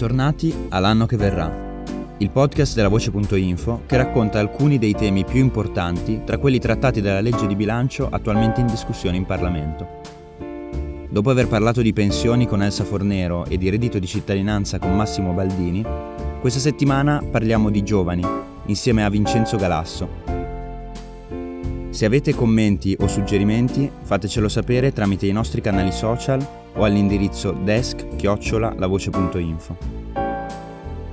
Bentornati all'anno che verrà, il podcast della Voce.info che racconta alcuni dei temi più importanti tra quelli trattati dalla legge di bilancio attualmente in discussione in Parlamento. Dopo aver parlato di pensioni con Elsa Fornero e di reddito di cittadinanza con Massimo Baldini, questa settimana parliamo di giovani insieme a Vincenzo Galasso. Se avete commenti o suggerimenti fatecelo sapere tramite i nostri canali social o all'indirizzo desk-lavoce.info.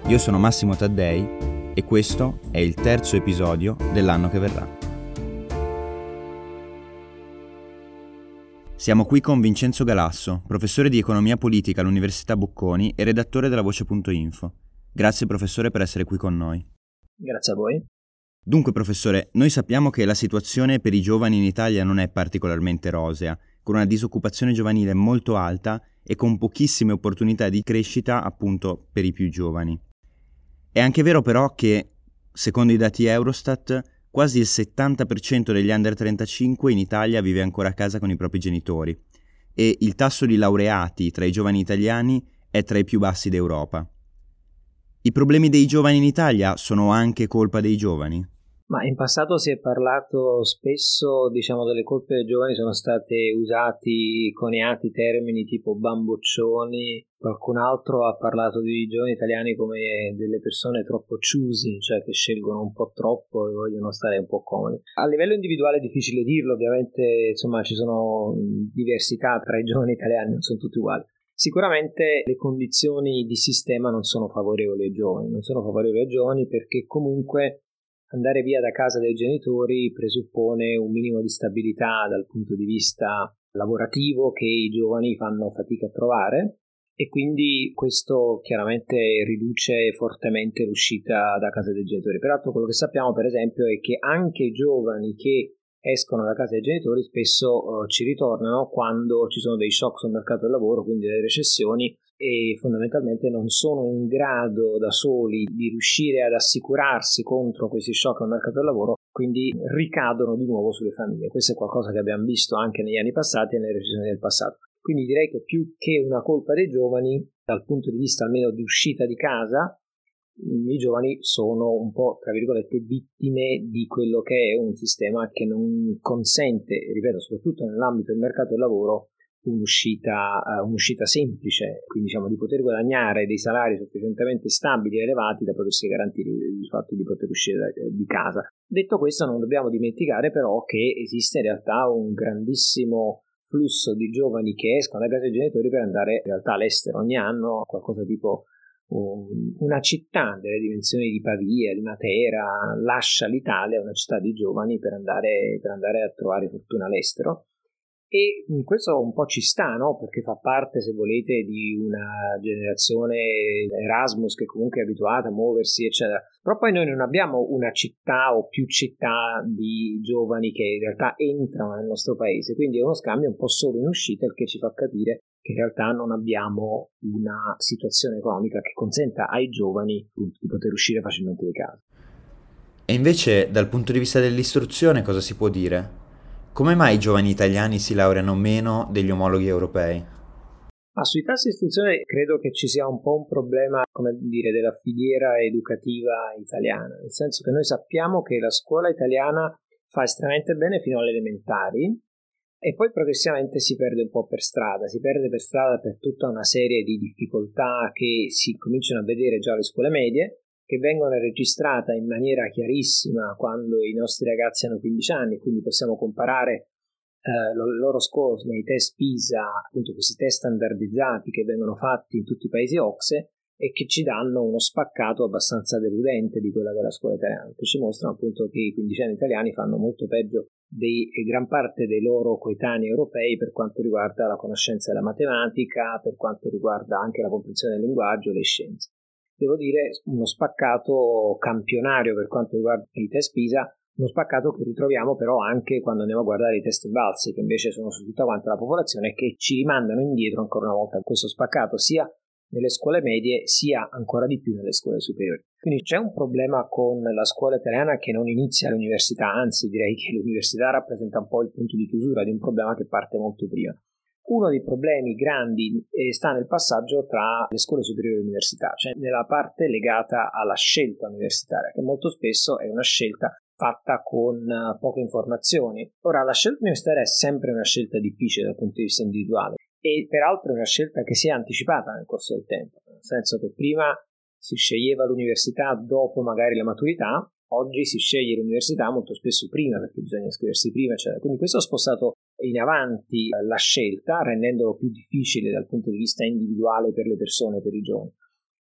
Io sono Massimo Taddei e questo è il terzo episodio dell'anno che verrà. Siamo qui con Vincenzo Galasso, professore di economia politica all'Università Bocconi e redattore della Voce.info. Grazie professore per essere qui con noi. Grazie a voi. Dunque professore, noi sappiamo che la situazione per i giovani in Italia non è particolarmente rosea con una disoccupazione giovanile molto alta e con pochissime opportunità di crescita appunto per i più giovani. È anche vero però che, secondo i dati Eurostat, quasi il 70% degli under 35 in Italia vive ancora a casa con i propri genitori e il tasso di laureati tra i giovani italiani è tra i più bassi d'Europa. I problemi dei giovani in Italia sono anche colpa dei giovani? Ma in passato si è parlato spesso, diciamo, delle colpe dei giovani sono state usati coniati termini tipo bamboccioni, qualcun altro ha parlato di giovani italiani come delle persone troppo choosy, cioè che scelgono un po' troppo e vogliono stare un po' comodi. A livello individuale è difficile dirlo, ovviamente, insomma, ci sono diversità tra i giovani italiani, non sono tutti uguali. Sicuramente le condizioni di sistema non sono favorevoli ai giovani, non sono favorevoli ai giovani perché comunque andare via da casa dei genitori presuppone un minimo di stabilità dal punto di vista lavorativo che i giovani fanno fatica a trovare e quindi questo chiaramente riduce fortemente l'uscita da casa dei genitori. Peraltro quello che sappiamo per esempio è che anche i giovani che escono da casa dei genitori spesso uh, ci ritornano quando ci sono dei shock sul mercato del lavoro, quindi delle recessioni e fondamentalmente non sono in grado da soli di riuscire ad assicurarsi contro questi shock al mercato del lavoro, quindi ricadono di nuovo sulle famiglie. Questo è qualcosa che abbiamo visto anche negli anni passati e nelle recessioni del passato. Quindi direi che più che una colpa dei giovani, dal punto di vista almeno di uscita di casa, i giovani sono un po', tra virgolette, vittime di quello che è un sistema che non consente, ripeto, soprattutto nell'ambito del mercato del lavoro, un'uscita, uh, un'uscita semplice, quindi diciamo di poter guadagnare dei salari sufficientemente stabili e elevati da potersi garantire il fatto di poter uscire da, di casa. Detto questo non dobbiamo dimenticare però che esiste in realtà un grandissimo flusso di giovani che escono da casa dei genitori per andare in realtà all'estero ogni anno, qualcosa tipo una città delle dimensioni di Pavia, di Matera, lascia l'Italia, una città di giovani per andare, per andare a trovare fortuna all'estero e questo un po' ci sta, no? Perché fa parte, se volete, di una generazione Erasmus che comunque è abituata a muoversi, eccetera. Però poi noi non abbiamo una città o più città di giovani che in realtà entrano nel nostro paese, quindi è uno scambio un po' solo in uscita, il che ci fa capire che in realtà non abbiamo una situazione economica che consenta ai giovani di poter uscire facilmente di casa. E invece, dal punto di vista dell'istruzione, cosa si può dire? Come mai i giovani italiani si laureano meno degli omologhi europei? Ma sui tassi di istruzione credo che ci sia un po' un problema, come dire, della filiera educativa italiana, nel senso che noi sappiamo che la scuola italiana fa estremamente bene fino alle elementari e poi progressivamente si perde un po' per strada, si perde per strada per tutta una serie di difficoltà che si cominciano a vedere già alle scuole medie che vengono registrate in maniera chiarissima quando i nostri ragazzi hanno 15 anni, quindi possiamo comparare eh, il loro score nei test PISA, appunto questi test standardizzati che vengono fatti in tutti i paesi OXE e che ci danno uno spaccato abbastanza deludente di quella che è la scuola italiana, che ci mostrano appunto che i quindicenni italiani fanno molto peggio di gran parte dei loro coetanei europei per quanto riguarda la conoscenza della matematica, per quanto riguarda anche la comprensione del linguaggio e le scienze devo dire uno spaccato campionario per quanto riguarda i test PISA, uno spaccato che ritroviamo però anche quando andiamo a guardare i test balzi, che invece sono su tutta quanta la popolazione, che ci rimandano indietro ancora una volta questo spaccato sia nelle scuole medie sia ancora di più nelle scuole superiori. Quindi c'è un problema con la scuola italiana che non inizia all'università, anzi direi che l'università rappresenta un po' il punto di chiusura di un problema che parte molto prima. Uno dei problemi grandi eh, sta nel passaggio tra le scuole superiori e l'università, cioè nella parte legata alla scelta universitaria, che molto spesso è una scelta fatta con eh, poche informazioni. Ora, la scelta universitaria è sempre una scelta difficile dal punto di vista individuale e peraltro è una scelta che si è anticipata nel corso del tempo, nel senso che prima si sceglieva l'università dopo magari la maturità, oggi si sceglie l'università molto spesso prima perché bisogna iscriversi prima, eccetera. Quindi questo ha spostato in avanti la scelta, rendendolo più difficile dal punto di vista individuale per le persone, per i giovani.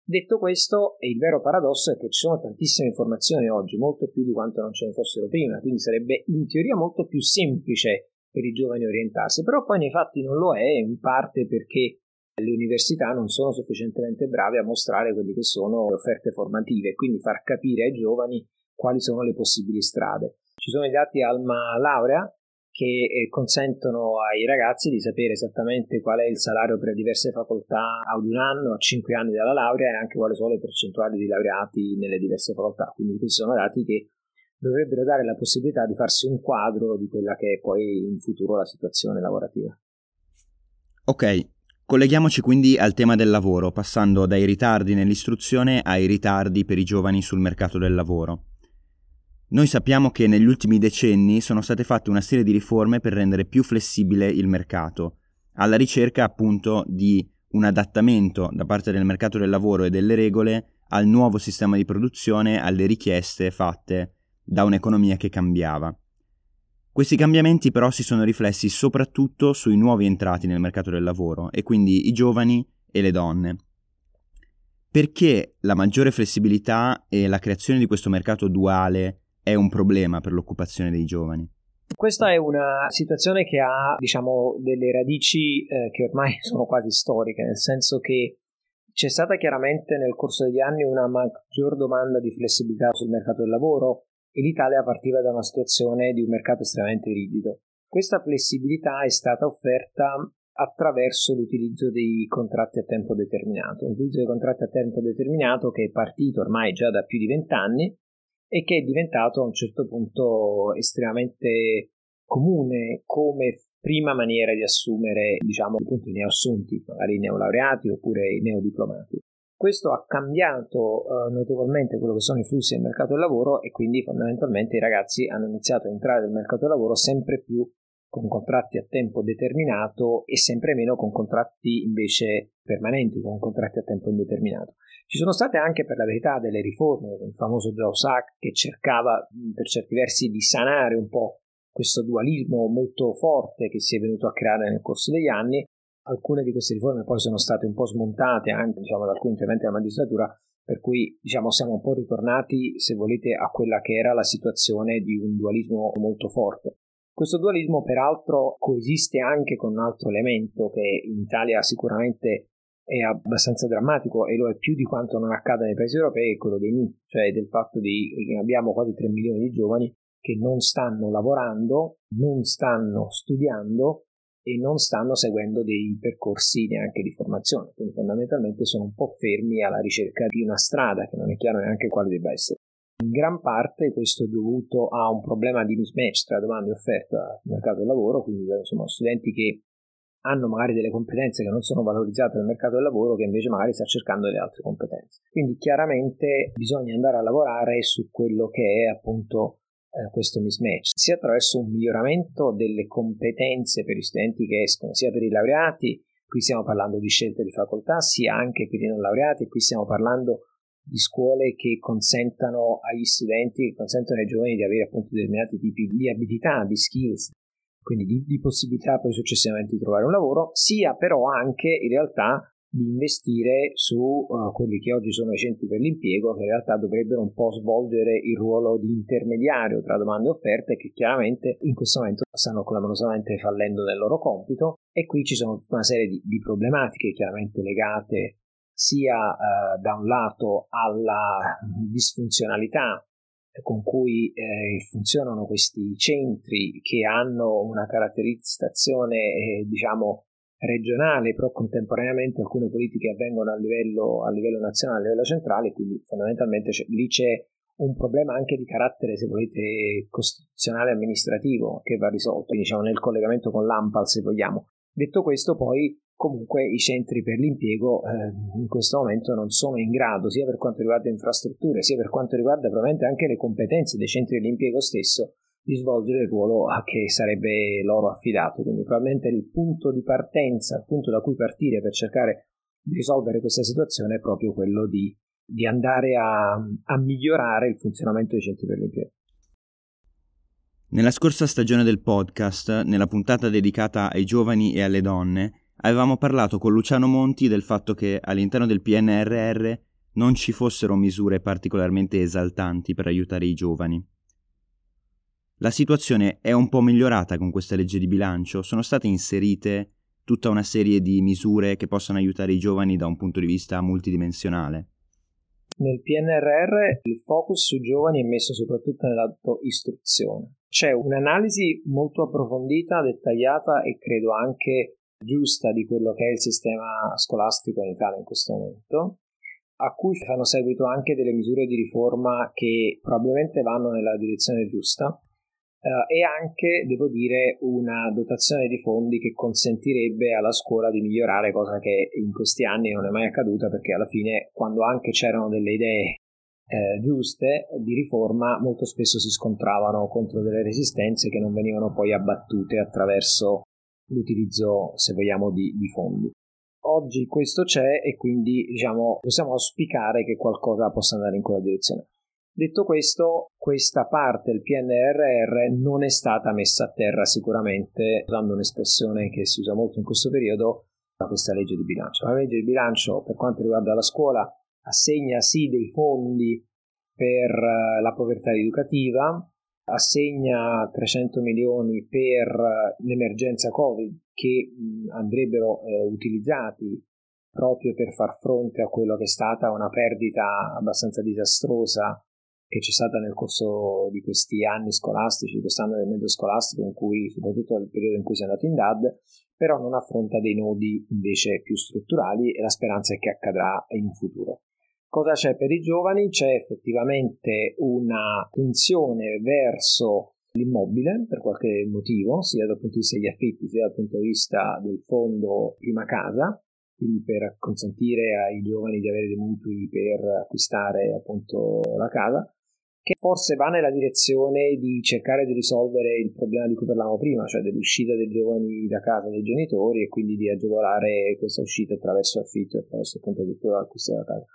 Detto questo, il vero paradosso è che ci sono tantissime informazioni oggi, molto più di quanto non ce ne fossero prima, quindi sarebbe in teoria molto più semplice per i giovani orientarsi, però poi nei fatti non lo è, in parte perché le università non sono sufficientemente brave a mostrare quelle che sono le offerte formative, quindi far capire ai giovani quali sono le possibili strade. Ci sono i dati Alma Laurea che eh, consentono ai ragazzi di sapere esattamente qual è il salario per diverse facoltà ad un anno, a cinque anni dalla laurea e anche quali sono le percentuali di laureati nelle diverse facoltà. Quindi questi sono dati che dovrebbero dare la possibilità di farsi un quadro di quella che è poi in futuro la situazione lavorativa. Ok, colleghiamoci quindi al tema del lavoro, passando dai ritardi nell'istruzione ai ritardi per i giovani sul mercato del lavoro. Noi sappiamo che negli ultimi decenni sono state fatte una serie di riforme per rendere più flessibile il mercato, alla ricerca appunto di un adattamento da parte del mercato del lavoro e delle regole al nuovo sistema di produzione, alle richieste fatte da un'economia che cambiava. Questi cambiamenti però si sono riflessi soprattutto sui nuovi entrati nel mercato del lavoro e quindi i giovani e le donne. Perché la maggiore flessibilità e la creazione di questo mercato duale è un problema per l'occupazione dei giovani? Questa è una situazione che ha, diciamo, delle radici eh, che ormai sono quasi storiche, nel senso che c'è stata chiaramente nel corso degli anni una maggior domanda di flessibilità sul mercato del lavoro e l'Italia partiva da una situazione di un mercato estremamente rigido. Questa flessibilità è stata offerta attraverso l'utilizzo dei contratti a tempo determinato, l'utilizzo dei contratti a tempo determinato che è partito ormai già da più di vent'anni e che è diventato a un certo punto estremamente comune come prima maniera di assumere, diciamo, appunto i neoassunti, magari i neolaureati oppure i neodiplomati. Questo ha cambiato uh, notevolmente quello che sono i flussi del mercato del lavoro e quindi fondamentalmente i ragazzi hanno iniziato a entrare nel mercato del lavoro sempre più con contratti a tempo determinato e sempre meno con contratti invece permanenti, con contratti a tempo indeterminato. Ci sono state anche per la verità delle riforme, il famoso Jobs Act che cercava per certi versi di sanare un po' questo dualismo molto forte che si è venuto a creare nel corso degli anni. Alcune di queste riforme poi sono state un po' smontate anche diciamo, da alcuni interventi della magistratura, per cui diciamo, siamo un po' ritornati, se volete, a quella che era la situazione di un dualismo molto forte. Questo dualismo peraltro coesiste anche con un altro elemento che in Italia sicuramente è abbastanza drammatico e lo è più di quanto non accada nei paesi europei, è quello dei NI, cioè del fatto che abbiamo quasi 3 milioni di giovani che non stanno lavorando, non stanno studiando e non stanno seguendo dei percorsi neanche di formazione, quindi fondamentalmente sono un po' fermi alla ricerca di una strada che non è chiaro neanche quale debba essere. In gran parte questo è dovuto a un problema di mismatch tra domanda e offerta sul mercato del lavoro, quindi insomma studenti che hanno magari delle competenze che non sono valorizzate nel mercato del lavoro che invece magari sta cercando delle altre competenze. Quindi chiaramente bisogna andare a lavorare su quello che è appunto eh, questo mismatch, sia attraverso un miglioramento delle competenze per gli studenti che escono, sia per i laureati, qui stiamo parlando di scelte di facoltà, sia anche per i non laureati, qui stiamo parlando di scuole che consentano agli studenti, che consentono ai giovani di avere appunto determinati tipi di abilità, di skills, quindi di, di possibilità poi successivamente di trovare un lavoro, sia però anche in realtà di investire su uh, quelli che oggi sono i centri per l'impiego, che in realtà dovrebbero un po' svolgere il ruolo di intermediario tra domande e offerte, che chiaramente in questo momento stanno clamorosamente fallendo nel loro compito. E qui ci sono tutta una serie di, di problematiche chiaramente legate sia uh, da un lato alla disfunzionalità con cui eh, funzionano questi centri che hanno una caratterizzazione eh, diciamo regionale, però contemporaneamente alcune politiche avvengono a livello, a livello nazionale, a livello centrale, quindi fondamentalmente c'è, lì c'è un problema anche di carattere, se volete, costituzionale e amministrativo che va risolto, diciamo nel collegamento con l'AMPAL, se vogliamo. Detto questo, poi comunque i centri per l'impiego eh, in questo momento non sono in grado, sia per quanto riguarda infrastrutture, sia per quanto riguarda probabilmente anche le competenze dei centri dell'impiego stesso, di svolgere il ruolo a che sarebbe loro affidato. Quindi probabilmente il punto di partenza, il punto da cui partire per cercare di risolvere questa situazione è proprio quello di, di andare a, a migliorare il funzionamento dei centri per l'impiego. Nella scorsa stagione del podcast, nella puntata dedicata ai giovani e alle donne, avevamo parlato con Luciano Monti del fatto che all'interno del PNRR non ci fossero misure particolarmente esaltanti per aiutare i giovani. La situazione è un po' migliorata con questa legge di bilancio, sono state inserite tutta una serie di misure che possono aiutare i giovani da un punto di vista multidimensionale. Nel PNRR il focus sui giovani è messo soprattutto nell'atto istruzione. C'è un'analisi molto approfondita, dettagliata e credo anche giusta di quello che è il sistema scolastico in Italia in questo momento, a cui fanno seguito anche delle misure di riforma che probabilmente vanno nella direzione giusta eh, e anche, devo dire, una dotazione di fondi che consentirebbe alla scuola di migliorare, cosa che in questi anni non è mai accaduta perché alla fine, quando anche c'erano delle idee eh, giuste di riforma, molto spesso si scontravano contro delle resistenze che non venivano poi abbattute attraverso l'utilizzo, se vogliamo, di, di fondi. Oggi questo c'è e quindi diciamo, possiamo auspicare che qualcosa possa andare in quella direzione. Detto questo, questa parte del PNRR non è stata messa a terra sicuramente, usando un'espressione che si usa molto in questo periodo, da questa legge di bilancio. La legge di bilancio, per quanto riguarda la scuola, assegna sì dei fondi per eh, la povertà educativa, assegna 300 milioni per l'emergenza Covid che andrebbero eh, utilizzati proprio per far fronte a quello che è stata una perdita abbastanza disastrosa che c'è stata nel corso di questi anni scolastici, di quest'anno del medio scolastico, in cui, soprattutto nel periodo in cui si è andato in DAD, però non affronta dei nodi invece più strutturali e la speranza è che accadrà in futuro. Cosa c'è per i giovani? C'è effettivamente una tensione verso l'immobile per qualche motivo, sia dal punto di vista degli affitti, sia dal punto di vista del fondo prima casa, quindi per consentire ai giovani di avere dei mutui per acquistare appunto la casa che forse va nella direzione di cercare di risolvere il problema di cui parlavamo prima, cioè dell'uscita dei giovani da casa dei genitori e quindi di agevolare questa uscita attraverso affitto e attraverso appunto l'acquisto della casa.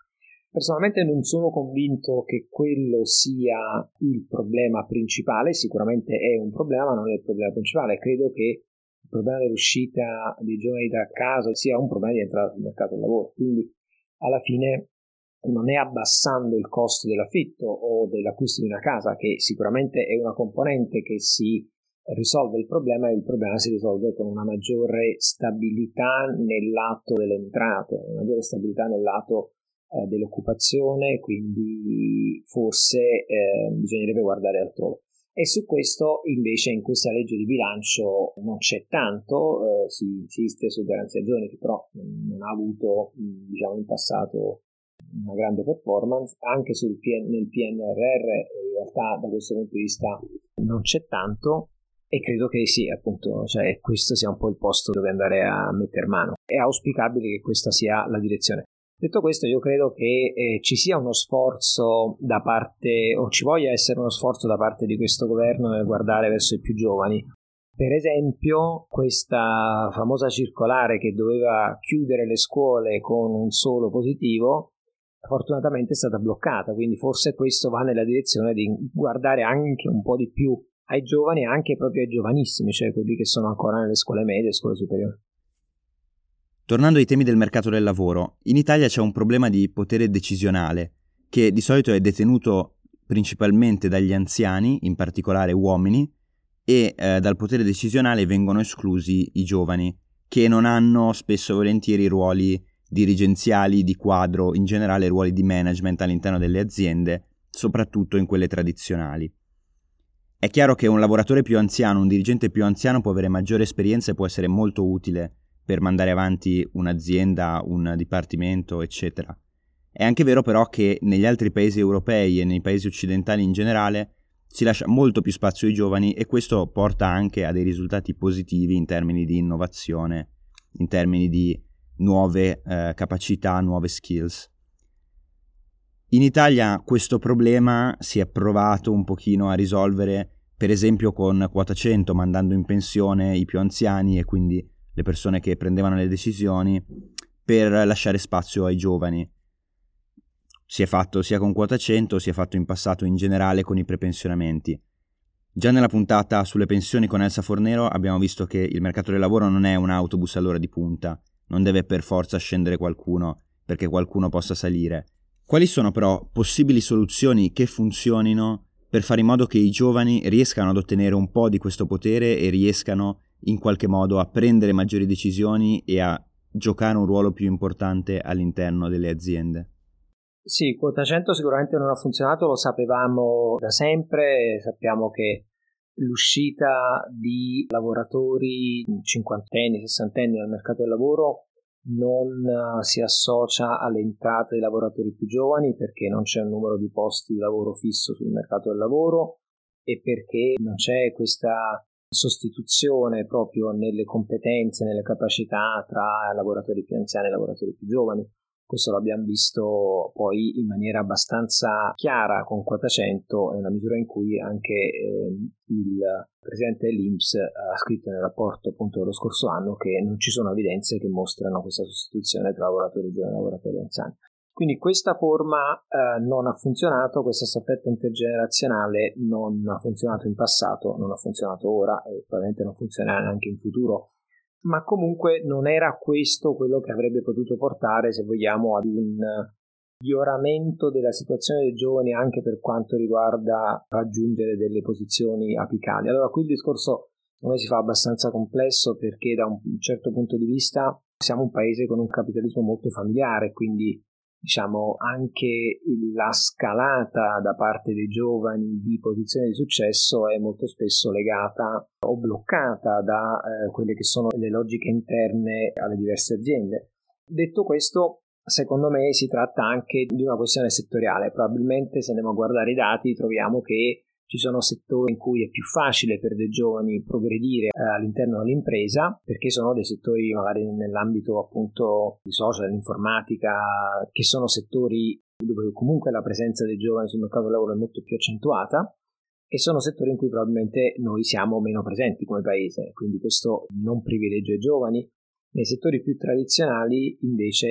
Personalmente non sono convinto che quello sia il problema principale, sicuramente è un problema, ma non è il problema principale. Credo che il problema dell'uscita dei giovani da casa sia un problema di entrata sul mercato del lavoro. Quindi alla fine non è abbassando il costo dell'affitto o dell'acquisto di una casa, che sicuramente è una componente che si risolve il problema, il problema si risolve con una maggiore stabilità nel lato delle entrate, una maggiore stabilità nel lato eh, dell'occupazione, quindi forse eh, bisognerebbe guardare altrove. E su questo invece in questa legge di bilancio non c'è tanto, eh, si insiste su garanzia giovani che però non ha avuto diciamo in passato una grande performance, anche sul, nel PNRR in realtà da questo punto di vista non c'è tanto e credo che sì, appunto, cioè questo sia un po' il posto dove andare a mettere mano. È auspicabile che questa sia la direzione. Detto questo, io credo che eh, ci sia uno sforzo da parte, o ci voglia essere uno sforzo da parte di questo governo nel guardare verso i più giovani. Per esempio, questa famosa circolare che doveva chiudere le scuole con un solo positivo fortunatamente è stata bloccata, quindi forse questo va nella direzione di guardare anche un po' di più ai giovani anche proprio ai giovanissimi, cioè quelli che sono ancora nelle scuole medie e scuole superiori. Tornando ai temi del mercato del lavoro, in Italia c'è un problema di potere decisionale, che di solito è detenuto principalmente dagli anziani, in particolare uomini, e eh, dal potere decisionale vengono esclusi i giovani, che non hanno spesso e volentieri ruoli dirigenziali, di quadro, in generale ruoli di management all'interno delle aziende, soprattutto in quelle tradizionali. È chiaro che un lavoratore più anziano, un dirigente più anziano può avere maggiore esperienza e può essere molto utile per mandare avanti un'azienda, un dipartimento, eccetera. È anche vero però che negli altri paesi europei e nei paesi occidentali in generale si lascia molto più spazio ai giovani e questo porta anche a dei risultati positivi in termini di innovazione, in termini di nuove eh, capacità, nuove skills. In Italia questo problema si è provato un pochino a risolvere per esempio con quota 100 mandando in pensione i più anziani e quindi le persone che prendevano le decisioni per lasciare spazio ai giovani. Si è fatto sia con quota 100, si è fatto in passato in generale con i prepensionamenti. Già nella puntata sulle pensioni con Elsa Fornero abbiamo visto che il mercato del lavoro non è un autobus all'ora di punta, non deve per forza scendere qualcuno perché qualcuno possa salire. Quali sono però possibili soluzioni che funzionino per fare in modo che i giovani riescano ad ottenere un po' di questo potere e riescano in qualche modo a prendere maggiori decisioni e a giocare un ruolo più importante all'interno delle aziende. Sì, quota 100 sicuramente non ha funzionato, lo sapevamo da sempre, sappiamo che l'uscita di lavoratori cinquantenni, sessantenni nel mercato del lavoro non eh, si associa alle entrate dei lavoratori più giovani perché non c'è un numero di posti di lavoro fisso sul mercato del lavoro e perché non c'è questa sostituzione proprio nelle competenze, nelle capacità tra lavoratori più anziani e lavoratori più giovani. Questo l'abbiamo visto poi in maniera abbastanza chiara con quota 100, è una misura in cui anche eh, il presidente dell'Inps ha scritto nel rapporto appunto dello scorso anno che non ci sono evidenze che mostrano questa sostituzione tra lavoratori giovani e lavoratori anziani. Quindi questa forma eh, non ha funzionato, questa staffetta intergenerazionale non ha funzionato in passato, non ha funzionato ora e probabilmente non funzionerà neanche in futuro ma comunque non era questo quello che avrebbe potuto portare, se vogliamo, ad un miglioramento della situazione dei giovani anche per quanto riguarda raggiungere delle posizioni apicali. Allora qui il discorso me si fa abbastanza complesso perché da un certo punto di vista siamo un paese con un capitalismo molto familiare, quindi diciamo anche la scalata da parte dei giovani di posizioni di successo è molto spesso legata o bloccata da eh, quelle che sono le logiche interne alle diverse aziende. Detto questo, secondo me si tratta anche di una questione settoriale. Probabilmente se andiamo a guardare i dati troviamo che ci sono settori in cui è più facile per dei giovani progredire eh, all'interno dell'impresa perché sono dei settori magari nell'ambito appunto di social, dell'informatica, che sono settori dove comunque la presenza dei giovani sul mercato del lavoro è molto più accentuata e sono settori in cui probabilmente noi siamo meno presenti come paese, quindi questo non privilegia i giovani, nei settori più tradizionali invece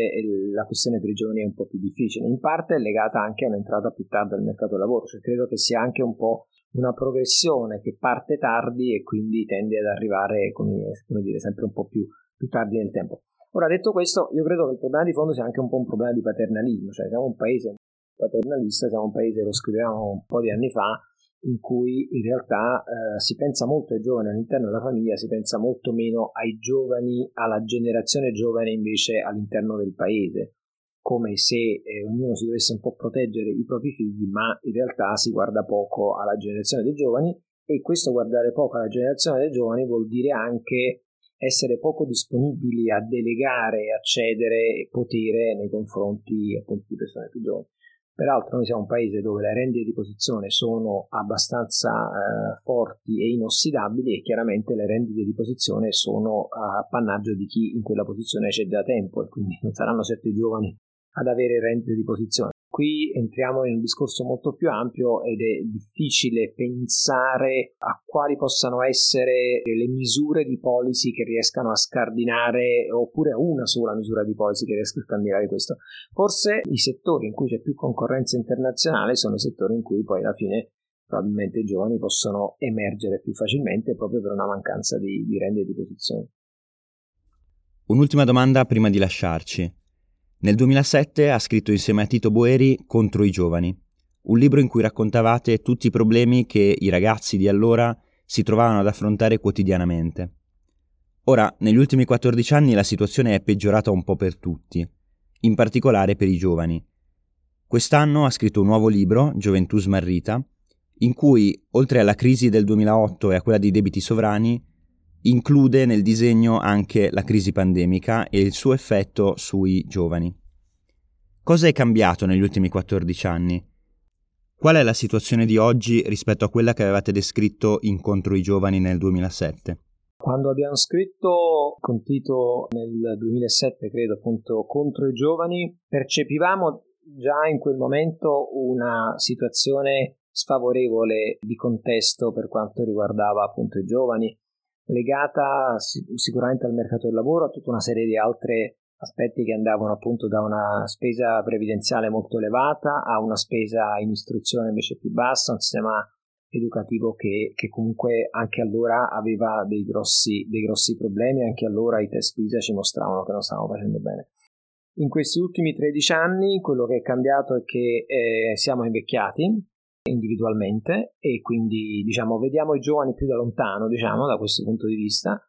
la questione per i giovani è un po' più difficile, in parte è legata anche a un'entrata più tarda al mercato del lavoro, cioè credo che sia anche un po' una progressione che parte tardi e quindi tende ad arrivare come, come dire, sempre un po' più, più tardi nel tempo. Ora detto questo, io credo che il problema di fondo sia anche un po' un problema di paternalismo, cioè siamo un paese paternalista, siamo un paese, lo scrivevamo un po' di anni fa, in cui in realtà eh, si pensa molto ai giovani all'interno della famiglia, si pensa molto meno ai giovani, alla generazione giovane invece all'interno del paese, come se eh, ognuno si dovesse un po' proteggere i propri figli, ma in realtà si guarda poco alla generazione dei giovani e questo guardare poco alla generazione dei giovani vuol dire anche essere poco disponibili a delegare a cedere potere nei confronti appunto di persone più giovani. Peraltro noi siamo un paese dove le rendite di posizione sono abbastanza eh, forti e inossidabili e chiaramente le rendite di posizione sono appannaggio di chi in quella posizione c'è da tempo e quindi non saranno certo i giovani ad avere rendite di posizione. Qui entriamo in un discorso molto più ampio ed è difficile pensare a quali possano essere le misure di policy che riescano a scardinare, oppure a una sola misura di policy che riesca a scardinare questo. Forse i settori in cui c'è più concorrenza internazionale sono i settori in cui poi alla fine probabilmente i giovani possono emergere più facilmente proprio per una mancanza di, di rendite di posizione. Un'ultima domanda prima di lasciarci. Nel 2007 ha scritto insieme a Tito Boeri Contro i giovani, un libro in cui raccontavate tutti i problemi che i ragazzi di allora si trovavano ad affrontare quotidianamente. Ora, negli ultimi 14 anni la situazione è peggiorata un po' per tutti, in particolare per i giovani. Quest'anno ha scritto un nuovo libro, Gioventù smarrita, in cui, oltre alla crisi del 2008 e a quella dei debiti sovrani, include nel disegno anche la crisi pandemica e il suo effetto sui giovani. Cosa è cambiato negli ultimi 14 anni? Qual è la situazione di oggi rispetto a quella che avevate descritto in Contro i giovani nel 2007? Quando abbiamo scritto con Tito nel 2007, credo appunto, Contro i giovani, percepivamo già in quel momento una situazione sfavorevole di contesto per quanto riguardava appunto i giovani, legata sicuramente al mercato del lavoro, a tutta una serie di altre aspetti che andavano appunto da una spesa previdenziale molto elevata a una spesa in istruzione invece più bassa, un sistema educativo che, che comunque anche allora aveva dei grossi, dei grossi problemi, anche allora i test PISA ci mostravano che non stavamo facendo bene. In questi ultimi 13 anni quello che è cambiato è che eh, siamo invecchiati individualmente e quindi diciamo vediamo i giovani più da lontano diciamo da questo punto di vista.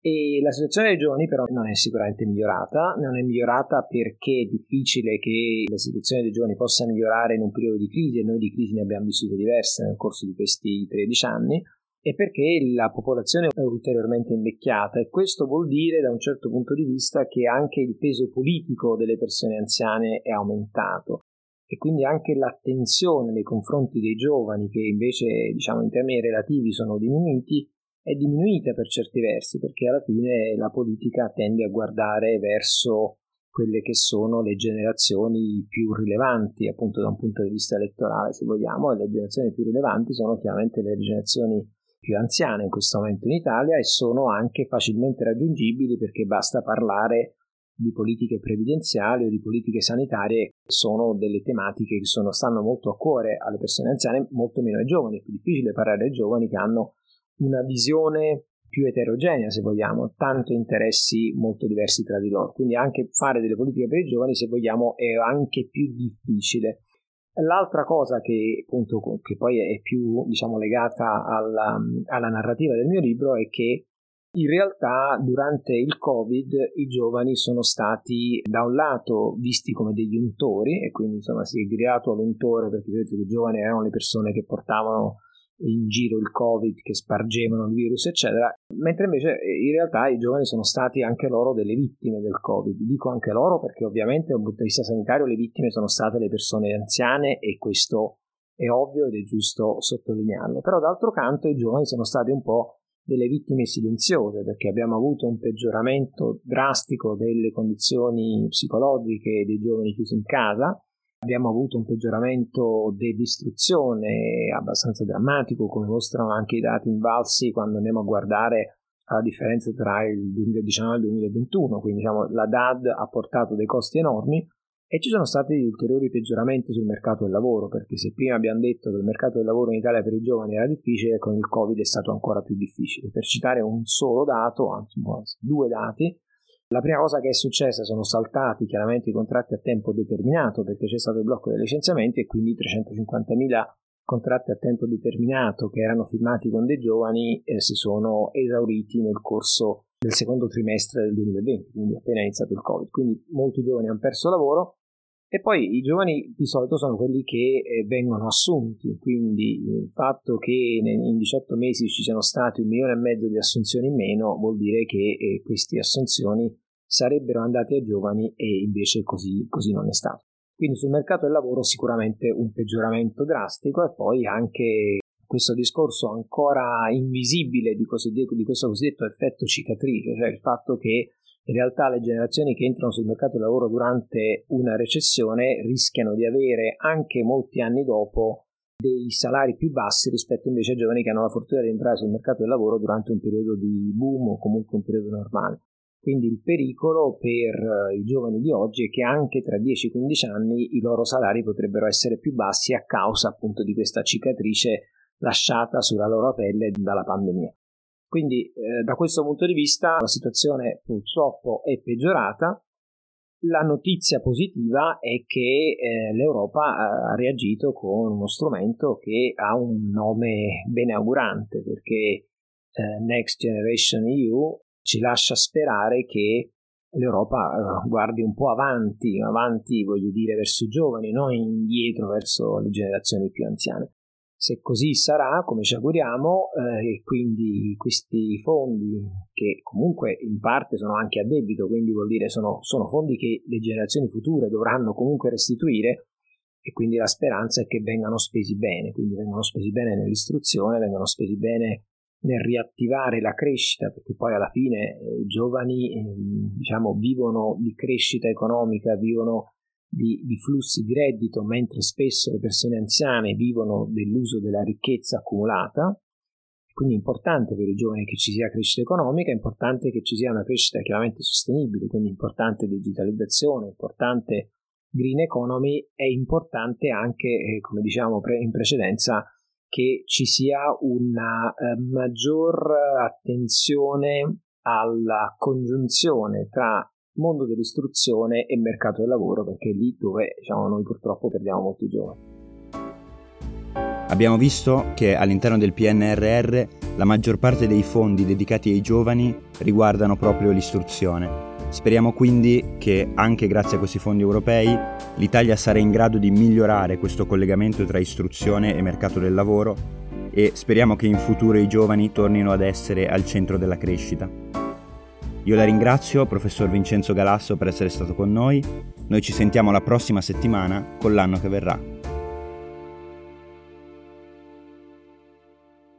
E la situazione dei giovani però non è sicuramente migliorata, non è migliorata perché è difficile che la situazione dei giovani possa migliorare in un periodo di crisi e noi di crisi ne abbiamo vissute diverse nel corso di questi 13 anni e perché la popolazione è ulteriormente invecchiata. E questo vuol dire da un certo punto di vista che anche il peso politico delle persone anziane è aumentato e quindi anche l'attenzione nei confronti dei giovani che invece diciamo in termini relativi sono diminuiti è diminuita per certi versi perché alla fine la politica tende a guardare verso quelle che sono le generazioni più rilevanti appunto da un punto di vista elettorale se vogliamo e le generazioni più rilevanti sono chiaramente le generazioni più anziane in questo momento in Italia e sono anche facilmente raggiungibili perché basta parlare di politiche previdenziali o di politiche sanitarie sono delle tematiche che sono, stanno molto a cuore alle persone anziane, molto meno ai giovani. È più difficile parlare ai giovani che hanno una visione più eterogenea, se vogliamo, tanto interessi molto diversi tra di loro. Quindi anche fare delle politiche per i giovani, se vogliamo, è anche più difficile. L'altra cosa che, appunto, che poi è più diciamo, legata alla, alla narrativa del mio libro è che in realtà durante il Covid i giovani sono stati da un lato visti come degli untori e quindi insomma si è creato l'untore perché vedete, i giovani erano le persone che portavano in giro il covid che spargevano il virus eccetera. Mentre invece in realtà i giovani sono stati anche loro delle vittime del covid. Dico anche loro perché ovviamente da un punto di vista sanitario le vittime sono state le persone anziane e questo è ovvio ed è giusto sottolinearlo. Però d'altro canto i giovani sono stati un po' delle vittime silenziose perché abbiamo avuto un peggioramento drastico delle condizioni psicologiche dei giovani chiusi in casa. Abbiamo avuto un peggioramento dell'istruzione abbastanza drammatico, come mostrano anche i dati invalsi quando andiamo a guardare la differenza tra il 2019 e il 2021, quindi diciamo, la DAD ha portato dei costi enormi e ci sono stati ulteriori peggioramenti sul mercato del lavoro, perché se prima abbiamo detto che il mercato del lavoro in Italia per i giovani era difficile, con il Covid è stato ancora più difficile. Per citare un solo dato, anzi due dati, la prima cosa che è successa sono saltati chiaramente i contratti a tempo determinato perché c'è stato il blocco dei licenziamenti e quindi 350.000 contratti a tempo determinato che erano firmati con dei giovani eh, si sono esauriti nel corso del secondo trimestre del 2020, quindi appena iniziato il Covid. Quindi molti giovani hanno perso lavoro e poi i giovani di solito sono quelli che eh, vengono assunti, quindi il fatto che in 18 mesi ci siano stati un milione e mezzo di assunzioni in meno vuol dire che eh, queste assunzioni sarebbero andate ai giovani e invece così, così non è stato. Quindi sul mercato del lavoro sicuramente un peggioramento drastico e poi anche questo discorso ancora invisibile di, di questo cosiddetto effetto cicatrice, cioè il fatto che in realtà le generazioni che entrano sul mercato del lavoro durante una recessione rischiano di avere anche molti anni dopo dei salari più bassi rispetto invece ai giovani che hanno la fortuna di entrare sul mercato del lavoro durante un periodo di boom o comunque un periodo normale. Quindi il pericolo per i giovani di oggi è che anche tra 10-15 anni i loro salari potrebbero essere più bassi a causa appunto di questa cicatrice lasciata sulla loro pelle dalla pandemia. Quindi eh, da questo punto di vista la situazione purtroppo è peggiorata. La notizia positiva è che eh, l'Europa ha reagito con uno strumento che ha un nome bene augurante perché eh, Next Generation EU ci lascia sperare che l'Europa eh, guardi un po' avanti, avanti voglio dire verso i giovani, non indietro verso le generazioni più anziane. Se così sarà, come ci auguriamo, eh, quindi questi fondi, che comunque in parte sono anche a debito, quindi vuol dire sono, sono fondi che le generazioni future dovranno comunque restituire, e quindi la speranza è che vengano spesi bene, quindi vengano spesi bene nell'istruzione, vengano spesi bene nel riattivare la crescita, perché poi alla fine eh, i giovani eh, diciamo, vivono di crescita economica, vivono di, di, flussi di reddito, mentre spesso le persone anziane vivono dell'uso della ricchezza accumulata. Quindi è importante per i giovani che ci sia crescita economica, è importante che ci sia una crescita chiaramente sostenibile, quindi importante digitalizzazione, importante green economy, è importante anche, eh, come diciamo in precedenza, che ci sia una eh, maggior attenzione alla congiunzione tra mondo dell'istruzione e mercato del lavoro, perché è lì dove diciamo, noi purtroppo perdiamo molti giovani. Abbiamo visto che all'interno del PNRR la maggior parte dei fondi dedicati ai giovani riguardano proprio l'istruzione. Speriamo quindi che anche grazie a questi fondi europei l'Italia sarà in grado di migliorare questo collegamento tra istruzione e mercato del lavoro e speriamo che in futuro i giovani tornino ad essere al centro della crescita. Io la ringrazio, professor Vincenzo Galasso, per essere stato con noi. Noi ci sentiamo la prossima settimana con l'anno che verrà.